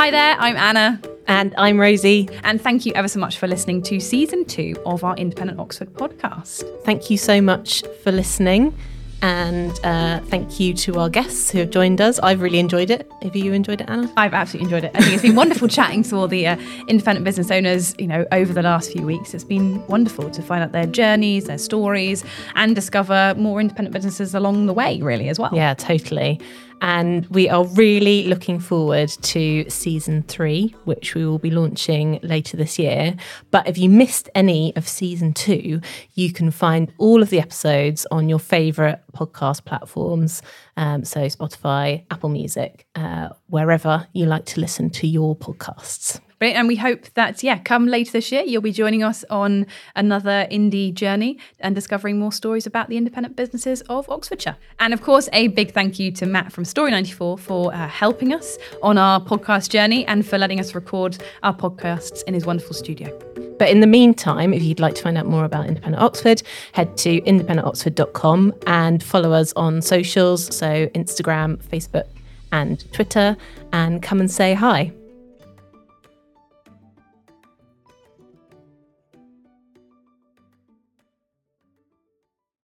Hi there, I'm Anna. And I'm Rosie. And thank you ever so much for listening to season two of our Independent Oxford podcast. Thank you so much for listening. And uh, thank you to our guests who have joined us. I've really enjoyed it. Have you enjoyed it, Anna? I've absolutely enjoyed it. I think it's been wonderful chatting to all the uh, independent business owners, you know, over the last few weeks. It's been wonderful to find out their journeys, their stories, and discover more independent businesses along the way, really, as well. Yeah, totally. And we are really looking forward to season three, which we will be launching later this year. But if you missed any of season two, you can find all of the episodes on your favourite podcast platforms. Um, so, Spotify, Apple Music, uh, wherever you like to listen to your podcasts. Brilliant. And we hope that, yeah, come later this year, you'll be joining us on another indie journey and discovering more stories about the independent businesses of Oxfordshire. And of course, a big thank you to Matt from Story 94 for uh, helping us on our podcast journey and for letting us record our podcasts in his wonderful studio. But in the meantime, if you'd like to find out more about Independent Oxford, head to independentoxford.com and follow us on socials, so Instagram, Facebook, and Twitter, and come and say hi.